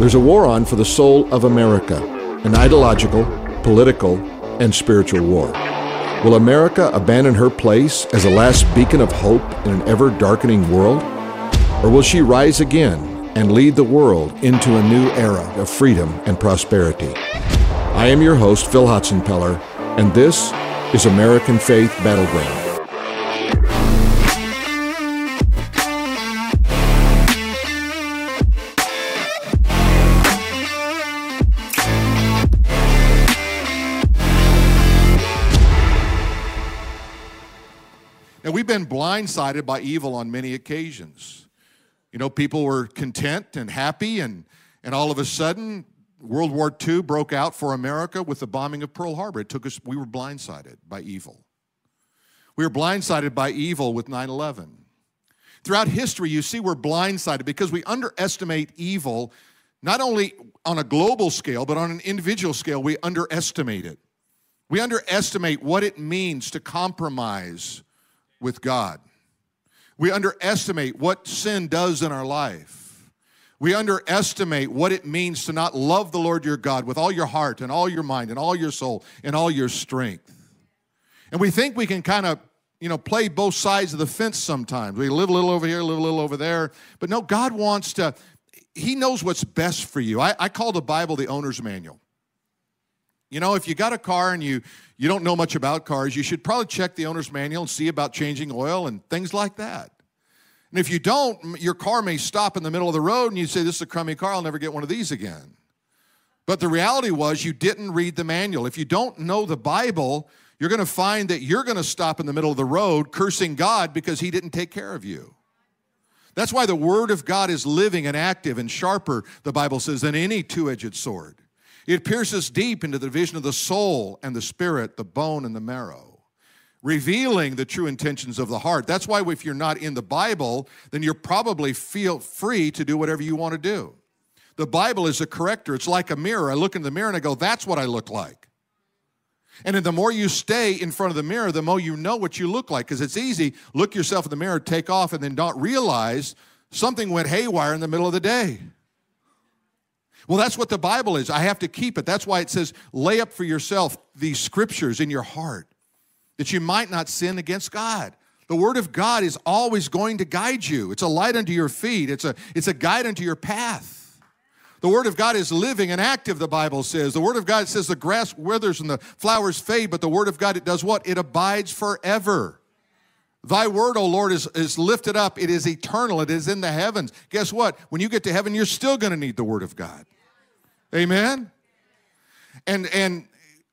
There's a war on for the soul of America, an ideological, political, and spiritual war. Will America abandon her place as a last beacon of hope in an ever darkening world? Or will she rise again and lead the world into a new era of freedom and prosperity? I am your host, Phil Hotsenpiller, and this is American Faith Battleground. Been blindsided by evil on many occasions. You know, people were content and happy, and, and all of a sudden, World War II broke out for America with the bombing of Pearl Harbor. It took us, we were blindsided by evil. We were blindsided by evil with 9 11. Throughout history, you see we're blindsided because we underestimate evil, not only on a global scale, but on an individual scale, we underestimate it. We underestimate what it means to compromise with God. We underestimate what sin does in our life. We underestimate what it means to not love the Lord your God with all your heart and all your mind and all your soul and all your strength. And we think we can kind of, you know, play both sides of the fence sometimes. We live a little over here, live a little over there. But no, God wants to, He knows what's best for you. I, I call the Bible the owner's manual. You know, if you got a car and you you don't know much about cars, you should probably check the owner's manual and see about changing oil and things like that. And if you don't, your car may stop in the middle of the road and you say, This is a crummy car, I'll never get one of these again. But the reality was, you didn't read the manual. If you don't know the Bible, you're going to find that you're going to stop in the middle of the road cursing God because He didn't take care of you. That's why the Word of God is living and active and sharper, the Bible says, than any two edged sword. It pierces deep into the division of the soul and the spirit, the bone and the marrow, revealing the true intentions of the heart. That's why if you're not in the Bible, then you're probably feel free to do whatever you want to do. The Bible is a corrector. It's like a mirror. I look in the mirror and I go, that's what I look like. And the more you stay in front of the mirror, the more you know what you look like. Because it's easy, look yourself in the mirror, take off, and then don't realize something went haywire in the middle of the day. Well, that's what the Bible is. I have to keep it. That's why it says, lay up for yourself these scriptures in your heart that you might not sin against God. The Word of God is always going to guide you. It's a light unto your feet, it's a, it's a guide unto your path. The Word of God is living and active, the Bible says. The Word of God says the grass withers and the flowers fade, but the Word of God, it does what? It abides forever. Thy word, O Lord, is, is lifted up. It is eternal. It is in the heavens. Guess what? When you get to heaven, you're still going to need the Word of God. Amen? And, and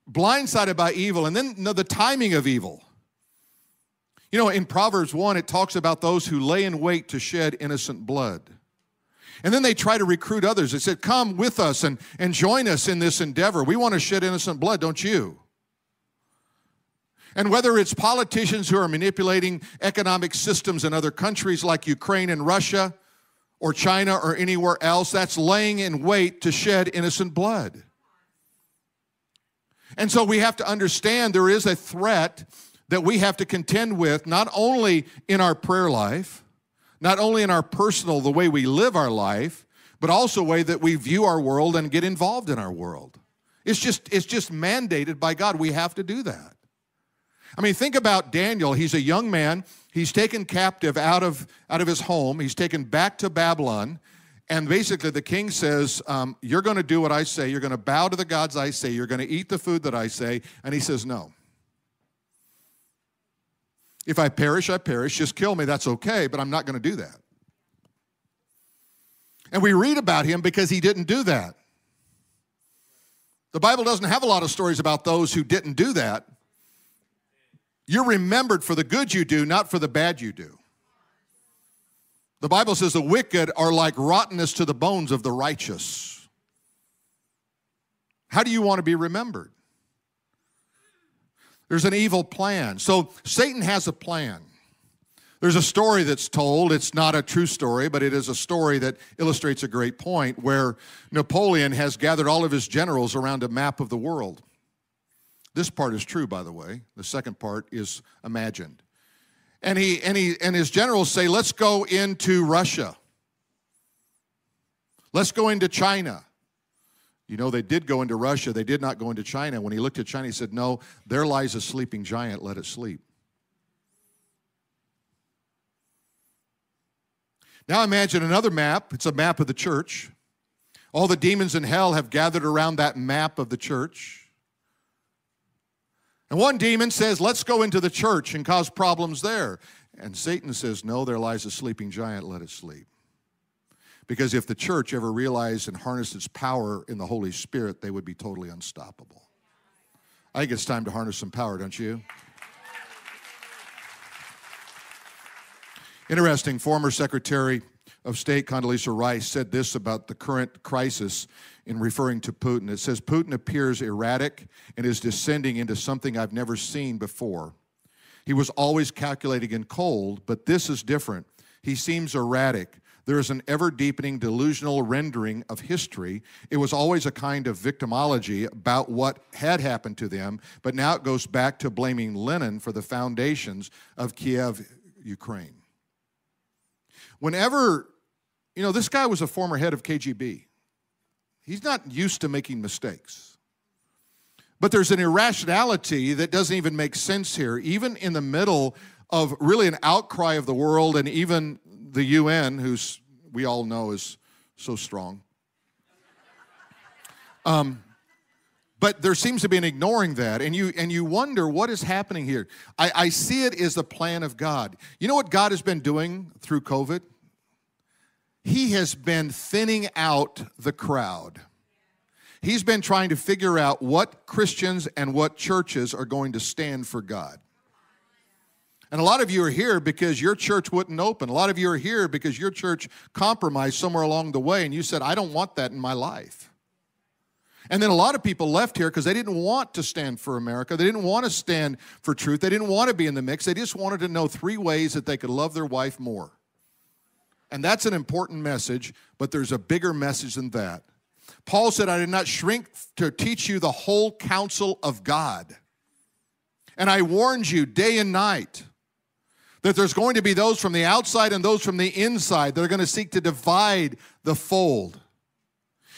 blindsided by evil, and then the timing of evil. You know, in Proverbs 1, it talks about those who lay in wait to shed innocent blood. And then they try to recruit others. They said, Come with us and, and join us in this endeavor. We want to shed innocent blood, don't you? And whether it's politicians who are manipulating economic systems in other countries like Ukraine and Russia, or China or anywhere else, that's laying in wait to shed innocent blood. And so we have to understand there is a threat that we have to contend with, not only in our prayer life, not only in our personal, the way we live our life, but also the way that we view our world and get involved in our world. It's just, it's just mandated by God. We have to do that. I mean, think about Daniel. He's a young man. He's taken captive out of, out of his home. He's taken back to Babylon. And basically, the king says, um, You're going to do what I say. You're going to bow to the gods I say. You're going to eat the food that I say. And he says, No. If I perish, I perish. Just kill me. That's okay, but I'm not going to do that. And we read about him because he didn't do that. The Bible doesn't have a lot of stories about those who didn't do that. You're remembered for the good you do, not for the bad you do. The Bible says the wicked are like rottenness to the bones of the righteous. How do you want to be remembered? There's an evil plan. So Satan has a plan. There's a story that's told. It's not a true story, but it is a story that illustrates a great point where Napoleon has gathered all of his generals around a map of the world. This part is true, by the way. The second part is imagined. And he and he and his generals say, let's go into Russia. Let's go into China. You know, they did go into Russia, they did not go into China. When he looked at China, he said, No, there lies a sleeping giant, let it sleep. Now imagine another map. It's a map of the church. All the demons in hell have gathered around that map of the church. And one demon says, Let's go into the church and cause problems there. And Satan says, No, there lies a sleeping giant, let it sleep. Because if the church ever realized and harnessed its power in the Holy Spirit, they would be totally unstoppable. I think it's time to harness some power, don't you? Interesting, former Secretary of State Condoleezza Rice said this about the current crisis in referring to Putin. It says Putin appears erratic and is descending into something I've never seen before. He was always calculating and cold, but this is different. He seems erratic. There is an ever deepening delusional rendering of history. It was always a kind of victimology about what had happened to them, but now it goes back to blaming Lenin for the foundations of Kiev, Ukraine. Whenever, you know, this guy was a former head of KGB, he's not used to making mistakes. But there's an irrationality that doesn't even make sense here, even in the middle of really an outcry of the world and even the UN, who's we all know is so strong. Um, but there seems to be an ignoring that, and you and you wonder what is happening here. I, I see it as the plan of God. You know what God has been doing through COVID? He has been thinning out the crowd. He's been trying to figure out what Christians and what churches are going to stand for God. And a lot of you are here because your church wouldn't open. A lot of you are here because your church compromised somewhere along the way and you said, I don't want that in my life. And then a lot of people left here because they didn't want to stand for America. They didn't want to stand for truth. They didn't want to be in the mix. They just wanted to know three ways that they could love their wife more. And that's an important message, but there's a bigger message than that. Paul said, I did not shrink to teach you the whole counsel of God. And I warned you day and night that there's going to be those from the outside and those from the inside that are going to seek to divide the fold.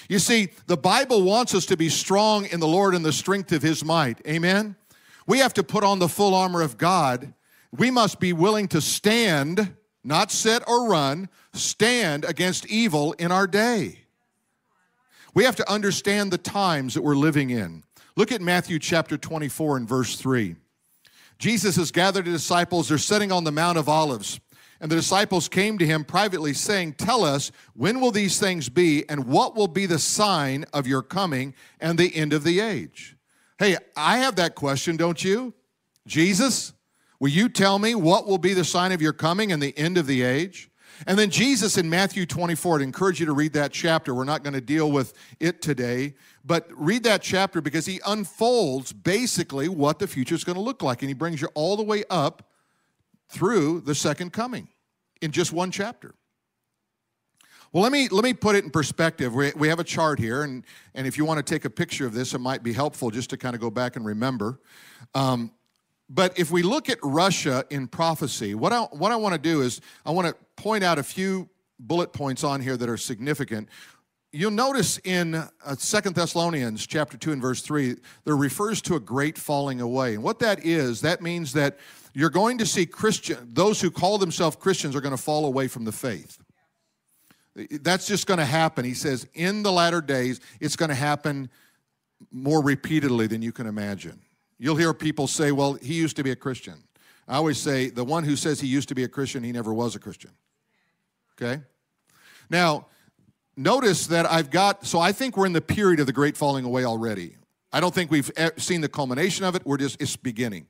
You see, the Bible wants us to be strong in the Lord and the strength of his might. Amen? We have to put on the full armor of God. We must be willing to stand, not sit or run, stand against evil in our day. We have to understand the times that we're living in. Look at Matthew chapter 24 and verse 3. Jesus has gathered the disciples. They're sitting on the Mount of Olives. And the disciples came to him privately, saying, Tell us, when will these things be, and what will be the sign of your coming and the end of the age? Hey, I have that question, don't you? Jesus, will you tell me what will be the sign of your coming and the end of the age? And then Jesus in Matthew 24, I'd encourage you to read that chapter. We're not going to deal with it today, but read that chapter because he unfolds basically what the future is going to look like. And he brings you all the way up through the second coming in just one chapter. Well, let me, let me put it in perspective. We, we have a chart here, and, and if you want to take a picture of this, it might be helpful just to kind of go back and remember. Um, but if we look at Russia in prophecy, what I, what I want to do is I want to point out a few bullet points on here that are significant. You'll notice in uh, Second Thessalonians chapter 2 and verse 3, there refers to a great falling away. And what that is, that means that you're going to see Christian, those who call themselves Christians are going to fall away from the faith. That's just going to happen. He says, in the latter days, it's going to happen more repeatedly than you can imagine. You'll hear people say, well, he used to be a Christian. I always say, the one who says he used to be a Christian, he never was a Christian. Okay? Now, notice that I've got, so I think we're in the period of the great falling away already. I don't think we've seen the culmination of it. We're just, it's beginning.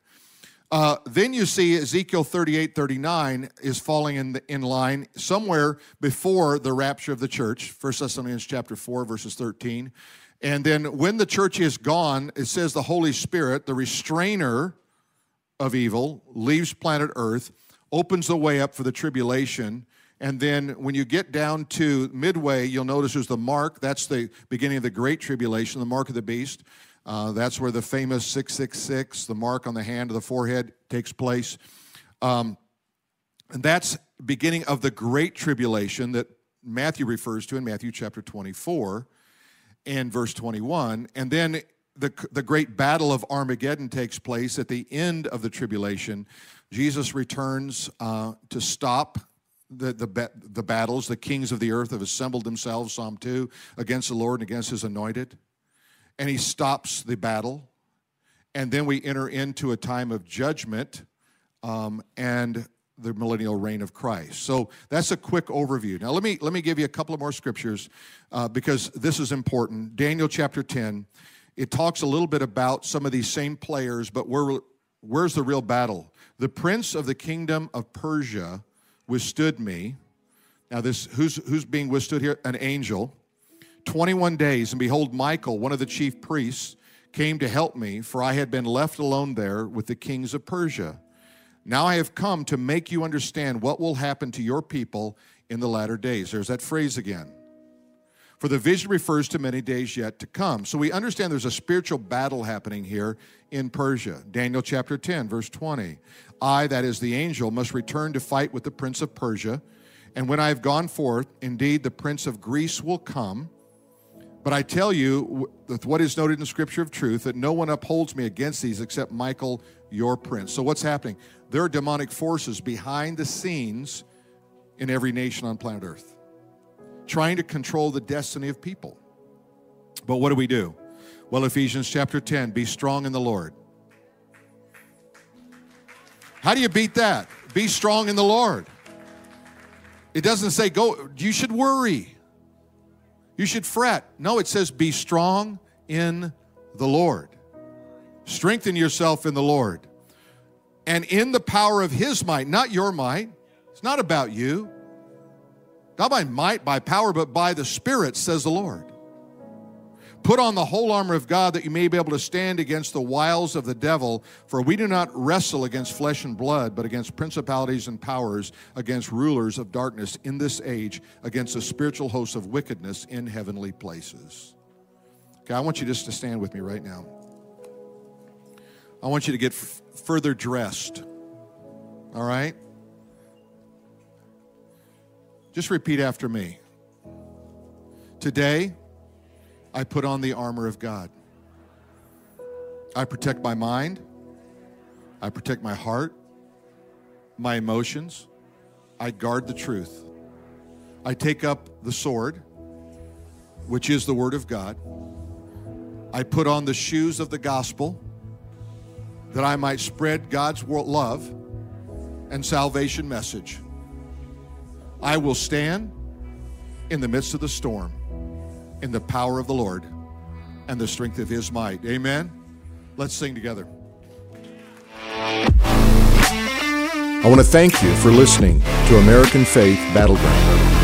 Uh, then you see Ezekiel 38, 39 is falling in, the, in line somewhere before the rapture of the church. 1 Thessalonians chapter 4, verses 13. And then when the church is gone, it says the Holy Spirit, the restrainer of evil, leaves planet Earth, opens the way up for the tribulation. And then when you get down to midway, you'll notice there's the mark. That's the beginning of the Great Tribulation, the mark of the beast. Uh, that's where the famous 666, the mark on the hand of the forehead, takes place. Um, and that's beginning of the Great Tribulation that Matthew refers to in Matthew chapter 24 and verse 21. And then the, the great battle of Armageddon takes place at the end of the tribulation. Jesus returns uh, to stop the, the, the battles. The kings of the earth have assembled themselves, Psalm 2, against the Lord and against his anointed. And he stops the battle. And then we enter into a time of judgment um, and the millennial reign of Christ. So that's a quick overview. Now let me let me give you a couple of more scriptures uh, because this is important. Daniel chapter 10, it talks a little bit about some of these same players, but where, where's the real battle? The prince of the kingdom of Persia withstood me. Now this who's who's being withstood here? An angel. 21 days, and behold, Michael, one of the chief priests, came to help me, for I had been left alone there with the kings of Persia. Now I have come to make you understand what will happen to your people in the latter days. There's that phrase again. For the vision refers to many days yet to come. So we understand there's a spiritual battle happening here in Persia. Daniel chapter 10, verse 20. I, that is the angel, must return to fight with the prince of Persia. And when I have gone forth, indeed the prince of Greece will come. But I tell you, with what is noted in the scripture of truth, that no one upholds me against these except Michael, your prince. So what's happening? There are demonic forces behind the scenes in every nation on planet Earth trying to control the destiny of people. But what do we do? Well, Ephesians chapter 10 be strong in the Lord. How do you beat that? Be strong in the Lord. It doesn't say go, you should worry. You should fret. No, it says be strong in the Lord. Strengthen yourself in the Lord and in the power of his might, not your might. It's not about you. Not by might, by power, but by the Spirit, says the Lord. Put on the whole armor of God that you may be able to stand against the wiles of the devil, for we do not wrestle against flesh and blood, but against principalities and powers, against rulers of darkness in this age, against the spiritual hosts of wickedness in heavenly places. Okay, I want you just to stand with me right now. I want you to get f- further dressed. All right? Just repeat after me. Today, I put on the armor of God. I protect my mind. I protect my heart, my emotions. I guard the truth. I take up the sword, which is the Word of God. I put on the shoes of the gospel that I might spread God's love and salvation message. I will stand in the midst of the storm in the power of the Lord and the strength of his might. Amen. Let's sing together. I want to thank you for listening to American Faith Battleground.